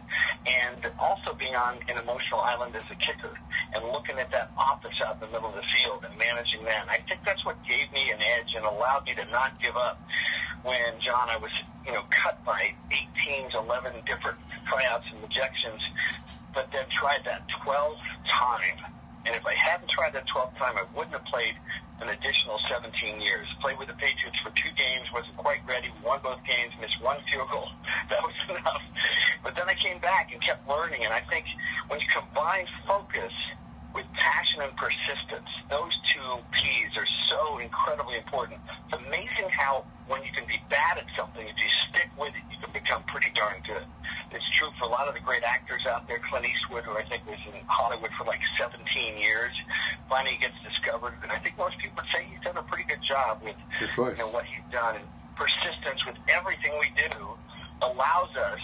and also being on an emotional island as a kicker and looking at that office out in the middle of the field and managing that. And I think that's what gave me an edge and allowed me to not give up when, John, I was, you know, cut by eight teams, 11 different tryouts and rejections, but then tried that 12th time and if I hadn't tried that 12th time, I wouldn't have played an additional 17 years. Played with the Patriots for two games, wasn't quite ready. Won both games, missed one field goal. [laughs] That was enough. But then I came back and kept learning. And I think when you combine focus with passion and persistence, those two P's are so incredibly important. It's amazing how when you can be bad at something, if you stick with it, you can become pretty darn good. It's true for a lot of the great actors out there. Clint Eastwood, who I think was in Hollywood for like 17 years, finally gets discovered, and I think most people would say he's done a pretty good job with you know, what he's done. And persistence with everything we do allows us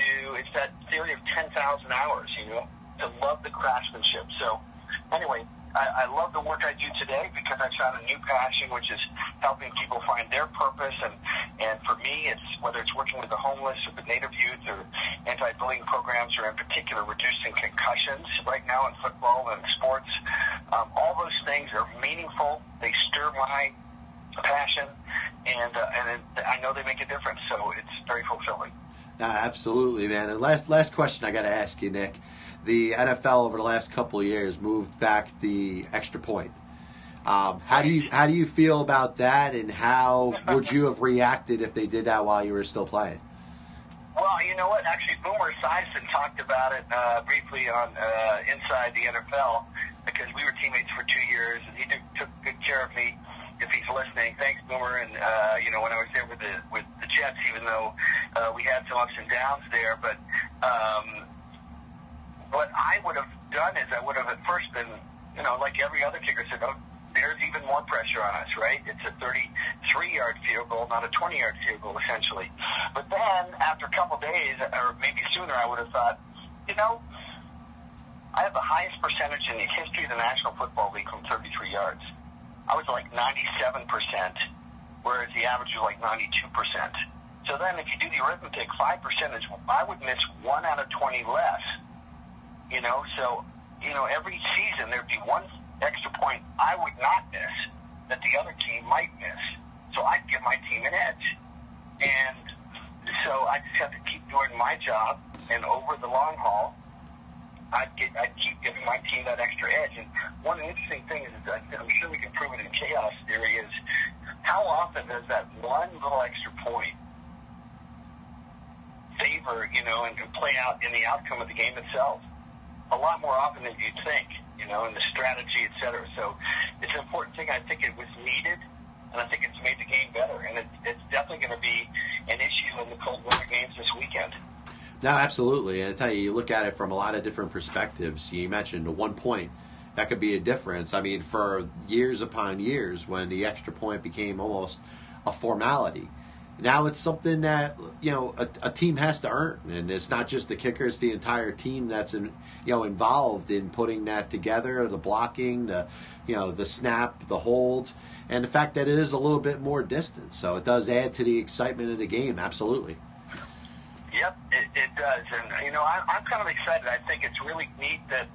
to. It's that theory of 10,000 hours, you know, to love the craftsmanship. So, anyway, I, I love the work I do today because I found a new passion, which is helping people find their purpose. And, and for me, it's whether it's working with the homeless or the Native youth or anti-bullying programs or in particular reducing concussions right now in football and sports. Um, all those things are meaningful. They stir my passion, and uh, and it, I know they make a difference. So it's very fulfilling. Absolutely, man. And last last question I got to ask you, Nick the NFL over the last couple years moved back the extra point. Um, how do you how do you feel about that, and how would you have reacted if they did that while you were still playing? Well, you know what? Actually, Boomer Esiason talked about it uh, briefly on uh, Inside the NFL because we were teammates for two years, and he took good care of me. If he's listening, thanks, Boomer. And uh, you know, when I was there with the with the Jets, even though uh, we had some ups and downs there, but um, what I would have done is I would have at first been, you know, like every other kicker said, oh, there's even more pressure on us, right? It's a 33-yard field goal, not a 20-yard field goal, essentially. But then, after a couple days, or maybe sooner, I would have thought, you know, I have the highest percentage in the history of the National Football League from 33 yards. I was like 97%, whereas the average was like 92%. So then, if you do the arithmetic, 5% is I would miss one out of 20 less you know, so, you know, every season there'd be one extra point I would not miss that the other team might miss. So I'd give my team an edge. And so I just have to keep doing my job, and over the long haul, I'd, get, I'd keep giving my team that extra edge. And one interesting things is that I'm sure we can prove it in chaos theory is how often does that one little extra point favor, you know, and can play out in the outcome of the game itself? a lot more often than you'd think, you know, in the strategy, et cetera. So it's an important thing. I think it was needed, and I think it's made the game better. And it, it's definitely going to be an issue in the cold winter games this weekend. No, absolutely. And I tell you, you look at it from a lot of different perspectives. You mentioned the one point that could be a difference. I mean, for years upon years, when the extra point became almost a formality now it's something that you know a, a, team has to earn, and it's not just the kicker; it's the entire team that's in, you know involved in putting that together. The blocking, the you know the snap, the hold, and the fact that it is a little bit more distance, so it does add to the excitement of the game. Absolutely. Yep, it, it does, and you know I, I'm kind of excited. I think it's really neat that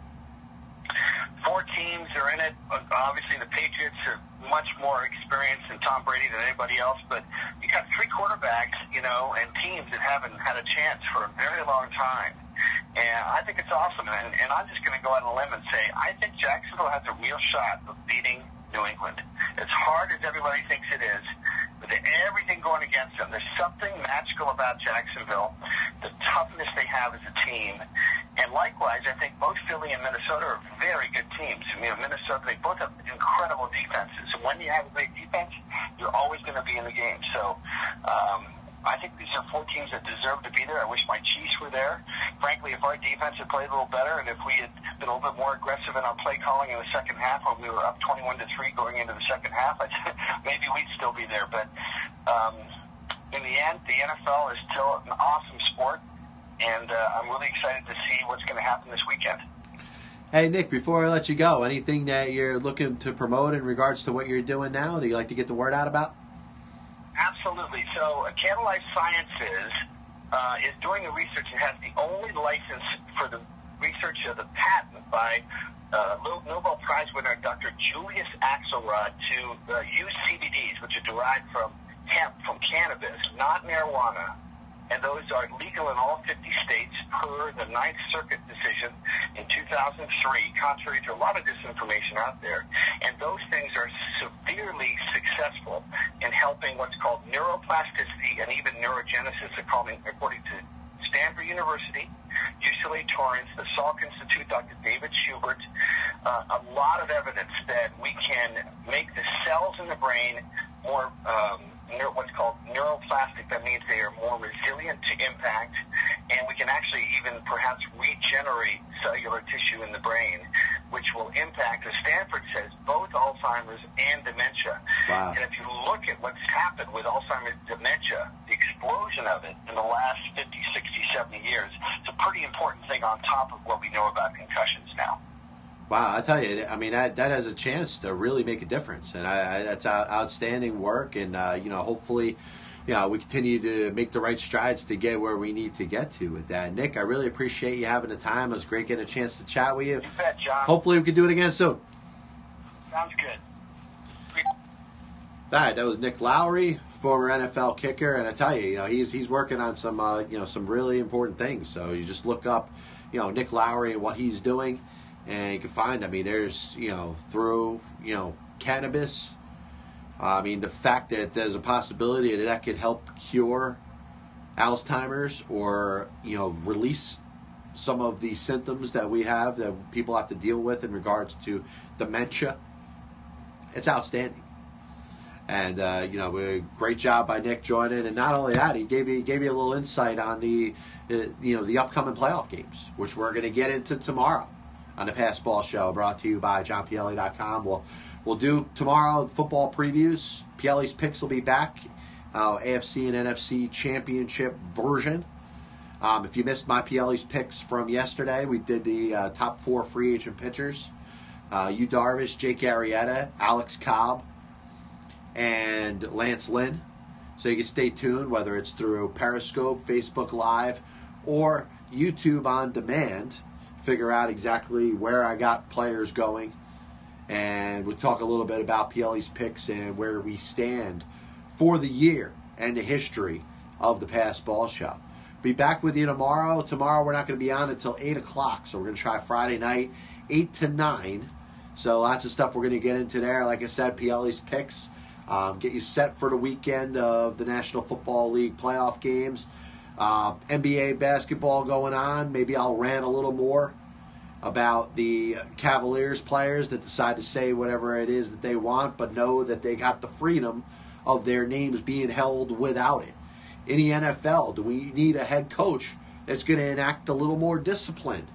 four teams are in it. Uh, obviously, the Patriots are much more experienced than Tom Brady than anybody else, but you got three quarterbacks, you know, and teams that haven't had a chance for a very long time. And I think it's awesome. And, and I'm just going to go out on a limb and say I think Jacksonville has a real shot of beating New England. As hard as everybody thinks it is, everything going against them, there's something magical about Jacksonville, the toughness they have as a team, and likewise, I think both Philly and Minnesota are very good teams. You know, Minnesota, they both have incredible defenses. And when you have a great defense, you're always going to be in the game. So, um, I think these are four teams that deserve to be there. I wish my Chiefs were there. Frankly, if our defense had played a little better and if we had been a little bit more aggressive in our play calling in the second half when we were up 21 to 3 going into the second half, I [laughs] maybe we'd still be there. But um, in the end, the NFL is still an awesome sport and uh, I'm really excited to see what's going to happen this weekend. Hey Nick, before I let you go, anything that you're looking to promote in regards to what you're doing now? Do you like to get the word out about? Absolutely. So, uh, Kannalife Sciences uh, is doing the research. It has the only license for the research of the patent by uh, Nobel Prize winner Dr. Julius Axelrod to uh, use CBDs, which are derived from hemp, from cannabis, not marijuana, and those are legal in all 50 states per the Ninth Circuit decision 2003, contrary to a lot of disinformation out there. And those things are severely successful in helping what's called neuroplasticity and even neurogenesis, according, to Stanford University, UCLA Torrance, the Salk Institute, Dr. David Schubert, uh, a lot of evidence that we can make the cells in the brain more um, neuro, what's called neuroplastic. That means they are more resilient to impact, and we can actually even perhaps regenerate cellular tissue in the brain, which will impact, as Stanford says, both Alzheimer's and dementia. Wow. And if you look at what's happened with Alzheimer's dementia, the explosion of it in the last 50, 60, 70 years, it's a pretty important thing on top of what we know about concussions now. Wow, I tell you, I mean that that has a chance to really make a difference, and I, I, that's outstanding work. And uh, you know, hopefully, you know, we continue to make the right strides to get where we need to get to with that. Nick, I really appreciate you having the time. It was great getting a chance to chat with you. You bet, John. Hopefully, we can do it again soon. Sounds good. All right, that was Nick Lowery, former NFL kicker, and I tell you, you know, he's he's working on some uh, you know some really important things. So you just look up, you know, Nick Lowery and what he's doing and you can find. I mean, there's you know through you know cannabis. I mean, the fact that there's a possibility that that could help cure Alzheimer's or you know release some of the symptoms that we have that people have to deal with in regards to dementia. It's outstanding. And uh, you know, great job by Nick joining. And not only that, he gave you gave you a little insight on the uh, you know the upcoming playoff games, which we're going to get into tomorrow on the Pass Ball Show, brought to you by JohnPielli.com. We'll we'll do tomorrow football previews. Pielli's picks will be back, uh, AFC and NFC championship version. Um, if you missed my Pielli's picks from yesterday, we did the uh, top four free agent pitchers: uh, Yu Darvish, Jake Arrieta, Alex Cobb, and Lance Lynn. So you can stay tuned, whether it's through Periscope, Facebook Live, or YouTube on demand figure out exactly where I got players going. And we'll talk a little bit about Pielli's picks and where we stand for the year and the history of the past Ball Show. Be back with you tomorrow. Tomorrow we're not going to be on until 8 o'clock, so we're going to try Friday night, 8 to 9. So lots of stuff we're going to get into there. Like I said, Pielli's picks. Um, get you set for the weekend of the National Football League playoff games. Uh, NBA basketball going on. Maybe I'll rant a little more about the Cavaliers players that decide to say whatever it is that they want, but know that they got the freedom of their names being held without it. In the NFL, do we need a head coach that's going to enact a little more discipline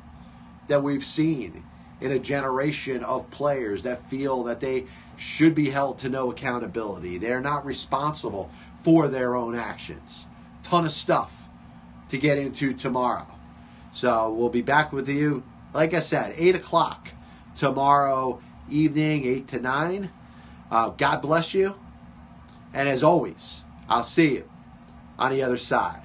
that we've seen in a generation of players that feel that they should be held to no accountability? They're not responsible for their own actions. Ton of stuff to get into tomorrow. So we'll be back with you, like I said, 8 o'clock tomorrow evening, 8 to 9. Uh, God bless you. And as always, I'll see you on the other side.